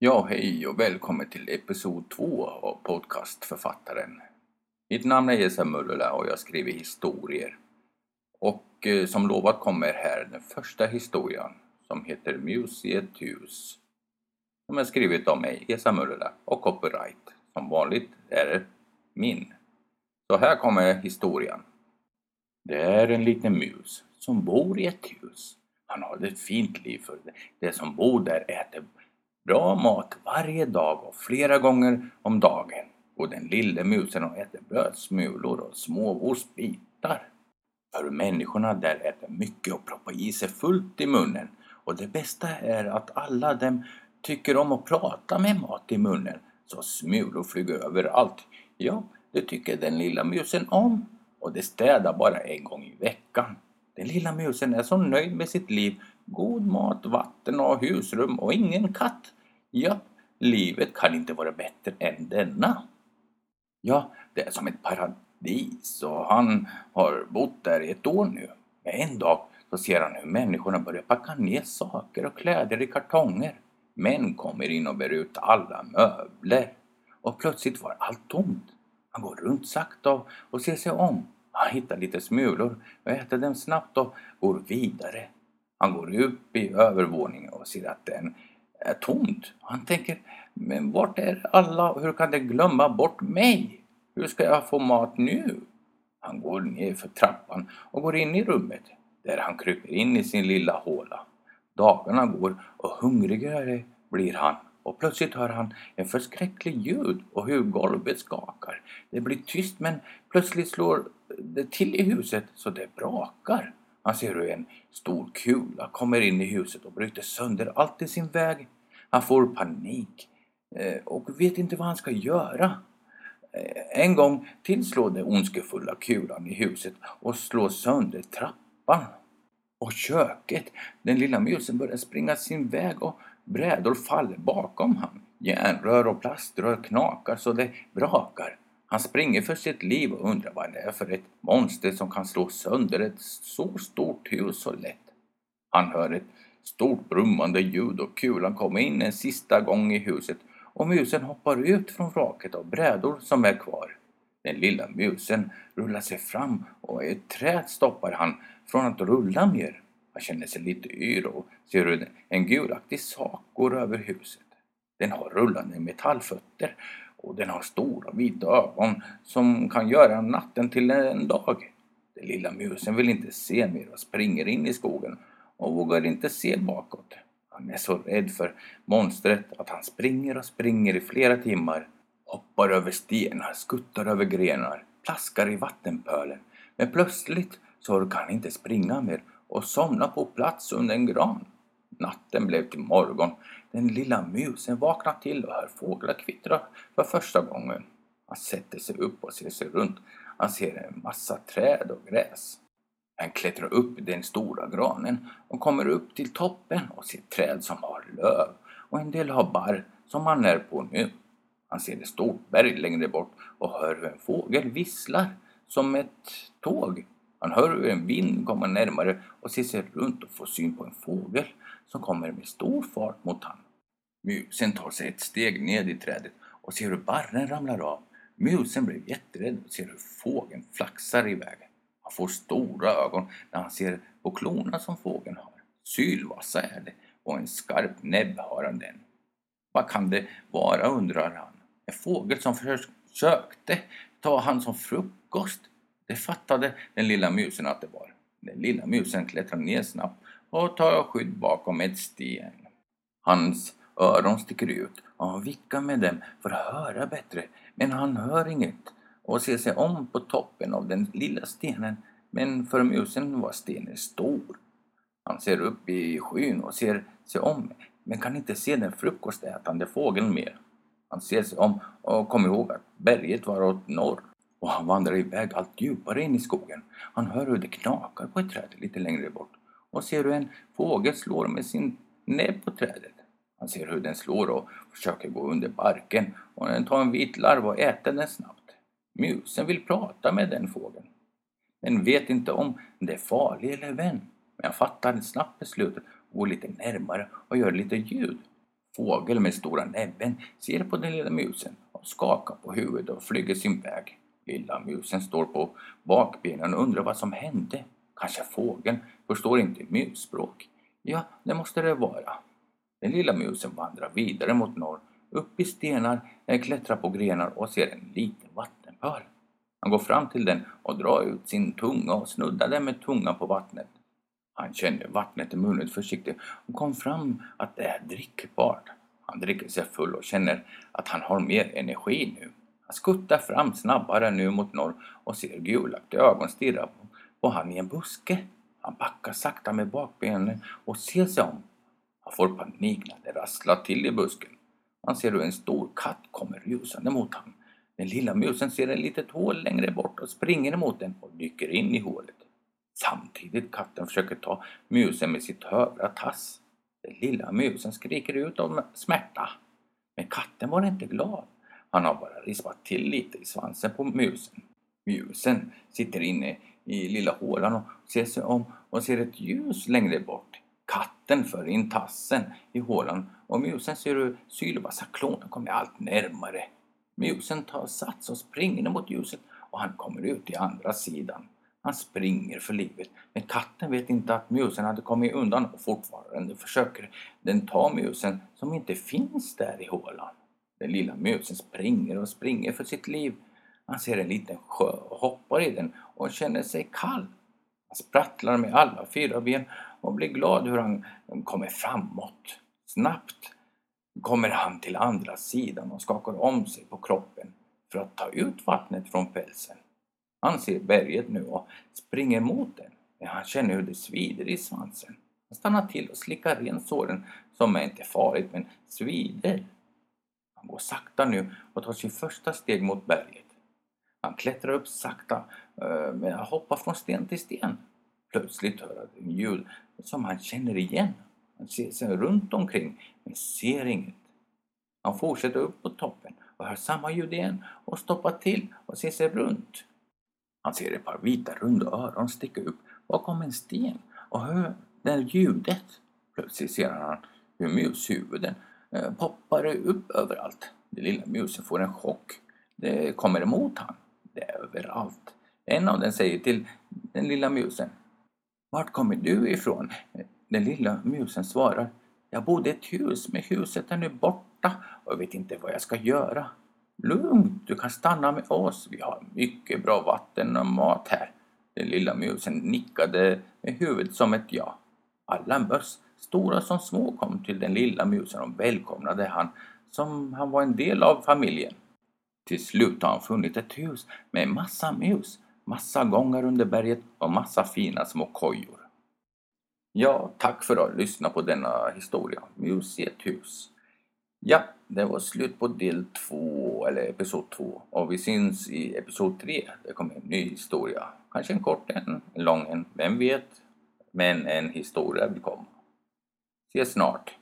Ja, hej och välkommen till episod 2 av podcastförfattaren. Mitt namn är Jesse Mullula och jag skriver historier. Och eh, som lovat kommer här den första historien som heter Museet hus. Som är skrivet av mig, Esa Mullula, och copyright som vanligt är det min. Så här kommer historien. Det är en liten mus som bor i ett hus. Han har ett fint liv för det. Det som bor där äter bra mat varje dag och flera gånger om dagen. Och den lille musen äter brödsmulor och små ostbitar. För människorna där äter mycket och proppar i sig fullt i munnen. Och det bästa är att alla dem tycker om att prata med mat i munnen. Så smulor flyger överallt. Ja, det tycker den lilla musen om. Och det städar bara en gång i veckan. Den lilla musen är så nöjd med sitt liv. God mat, vatten och husrum och ingen katt. Ja, livet kan inte vara bättre än denna. Ja, det är som ett paradis och han har bott där i ett år nu. Men en dag så ser han hur människorna börjar packa ner saker och kläder i kartonger. Män kommer in och bär ut alla möbler. Och plötsligt var allt tomt. Han går runt sakta och ser sig om. Han hittar lite smulor och äter dem snabbt och går vidare. Han går upp i övervåningen och ser att den är tomt. Han tänker, men vart är alla och hur kan de glömma bort mig? Hur ska jag få mat nu? Han går ner för trappan och går in i rummet där han kryper in i sin lilla håla. Dagarna går och hungrigare blir han och plötsligt hör han en förskräcklig ljud och hur golvet skakar. Det blir tyst men plötsligt slår det till i huset så det brakar. Han ser hur en stor kula kommer in i huset och bryter sönder allt i sin väg. Han får panik eh, och vet inte vad han ska göra. Eh, en gång till slår den ondskefulla kulan i huset och slår sönder trappan. Och köket. Den lilla musen börjar springa sin väg och brädor faller bakom han. Järnrör och plaströr knakar så det brakar. Han springer för sitt liv och undrar vad det är för ett monster som kan slå sönder ett så stort hus så lätt. Han hör ett stort brummande ljud och kulan kommer in en sista gång i huset och musen hoppar ut från vraket av brädor som är kvar. Den lilla musen rullar sig fram och ett träd stoppar han från att rulla mer. Han känner sig lite yr och ser hur en gulaktig sak går över huset. Den har rullande metallfötter och den har stora vita ögon som kan göra natten till en dag. Den lilla musen vill inte se mer och springer in i skogen och vågar inte se bakåt. Han är så rädd för monstret att han springer och springer i flera timmar, hoppar över stenar, skuttar över grenar, plaskar i vattenpölen. Men plötsligt så orkar han inte springa mer och somnar på plats under en gran. Natten blev till morgon. Den lilla musen vaknar till och hör fåglar kvittra för första gången. Han sätter sig upp och ser sig runt. Han ser en massa träd och gräs. Han klättrar upp i den stora granen och kommer upp till toppen och ser träd som har löv och en del har barr som han är på nu. Han ser ett stort berg längre bort och hör hur en fågel visslar som ett tåg. Han hör hur en vind kommer närmare och ser sig runt och får syn på en fågel som kommer med stor fart mot honom. Musen tar sig ett steg ned i trädet och ser hur barren ramlar av. Musen blir jätterädd och ser hur fågeln flaxar iväg. Han får stora ögon när han ser på klorna som fågeln har. Sylvassa är det och en skarp näbb har han den. Vad kan det vara undrar han. En fågel som försökte ta han som frukost. Det fattade den lilla musen att det var. Den lilla musen klättrar ner snabbt och tar skydd bakom ett sten. Hans öron sticker ut och han vickar med dem för att höra bättre men han hör inget och ser sig om på toppen av den lilla stenen men för musen var stenen stor. Han ser upp i skyn och ser sig om men kan inte se den frukostätande fågeln mer. Han ser sig om och kommer ihåg att berget var åt norr och han vandrar iväg allt djupare in i skogen. Han hör hur det knakar på ett träd lite längre bort och ser hur en fågel slår med sin näbb på trädet. Han ser hur den slår och försöker gå under barken och den tar en vit larv och äter den snabbt. Musen vill prata med den fågeln. Den vet inte om det är farlig eller vän. Men jag fattar snabbt beslutet och går lite närmare och gör lite ljud. Fågeln med stora näbben ser på den lilla musen och skakar på huvudet och flyger sin väg. Lilla musen står på bakbenen och undrar vad som hände. Kanske fågeln förstår inte musspråk. Ja, det måste det vara. Den lilla musen vandrar vidare mot norr, upp i stenar, eh, klättrar på grenar och ser en liten vattenpöl. Han går fram till den och drar ut sin tunga och snuddar den med tungan på vattnet. Han känner vattnet i munnen försiktigt och kom fram att det är drickbart. Han dricker sig full och känner att han har mer energi nu. Han skuttar fram snabbare nu mot norr och ser gulaktiga ögon stirra på, och han i en buske. Han backar sakta med bakbenen och ser sig om. Han får panik när det rasslar till i busken. Han ser hur en stor katt kommer rusande mot honom. Den lilla musen ser ett litet hål längre bort och springer emot den och dyker in i hålet. Samtidigt katten försöker ta musen med sitt högra tass. Den lilla musen skriker ut av smärta. Men katten var inte glad. Han har bara rispat till lite i svansen på musen. Musen sitter inne i lilla hålan och ser sig om och ser ett ljus längre bort. Katten för in tassen i hålan och musen ser hur sylvassa klorna kommer allt närmare. Musen tar sats och springer mot ljuset och han kommer ut till andra sidan. Han springer för livet, men katten vet inte att musen hade kommit undan och fortfarande försöker den ta musen som inte finns där i hålan. Den lilla musen springer och springer för sitt liv. Han ser en liten sjö och hoppar i den och känner sig kall. Han sprattlar med alla fyra ben och blir glad hur han kommer framåt. Snabbt kommer han till andra sidan och skakar om sig på kroppen för att ta ut vattnet från pälsen. Han ser berget nu och springer mot den, men han känner hur det svider i svansen. Han stannar till och slickar ren såren, som är inte farligt men svider. Han går sakta nu och tar sitt första steg mot berget. Han klättrar upp sakta, eh, men han hoppar från sten till sten. Plötsligt hör han en ljud som han känner igen. Han ser sig runt omkring, men ser inget. Han fortsätter upp på toppen och hör samma ljud igen och stoppar till och ser sig runt. Han ser ett par vita runda öron sticka upp bakom en sten och hör det ljudet. Plötsligt ser han hur mushuvuden eh, poppar upp överallt. Den lilla musen får en chock. Det kommer emot honom det är överallt. En av dem säger till den lilla musen. Vart kommer du ifrån? Den lilla musen svarar. Jag bodde i ett hus, men huset är nu borta och jag vet inte vad jag ska göra. Lugnt, du kan stanna med oss. Vi har mycket bra vatten och mat här. Den lilla musen nickade med huvudet som ett ja. Alla möss, stora som små, kom till den lilla musen och välkomnade han som han var en del av familjen. Till slut har han funnit ett hus med massa mus, massa gångar under berget och massa fina små kojor. Ja, tack för att lyssna lyssnat på denna historia, Mus i ett hus. Ja, det var slut på del två, eller episod två. Och vi syns i episod tre. Det kommer en ny historia. Kanske en kort en, en lång en, vem vet? Men en historia vill komma. Ses snart.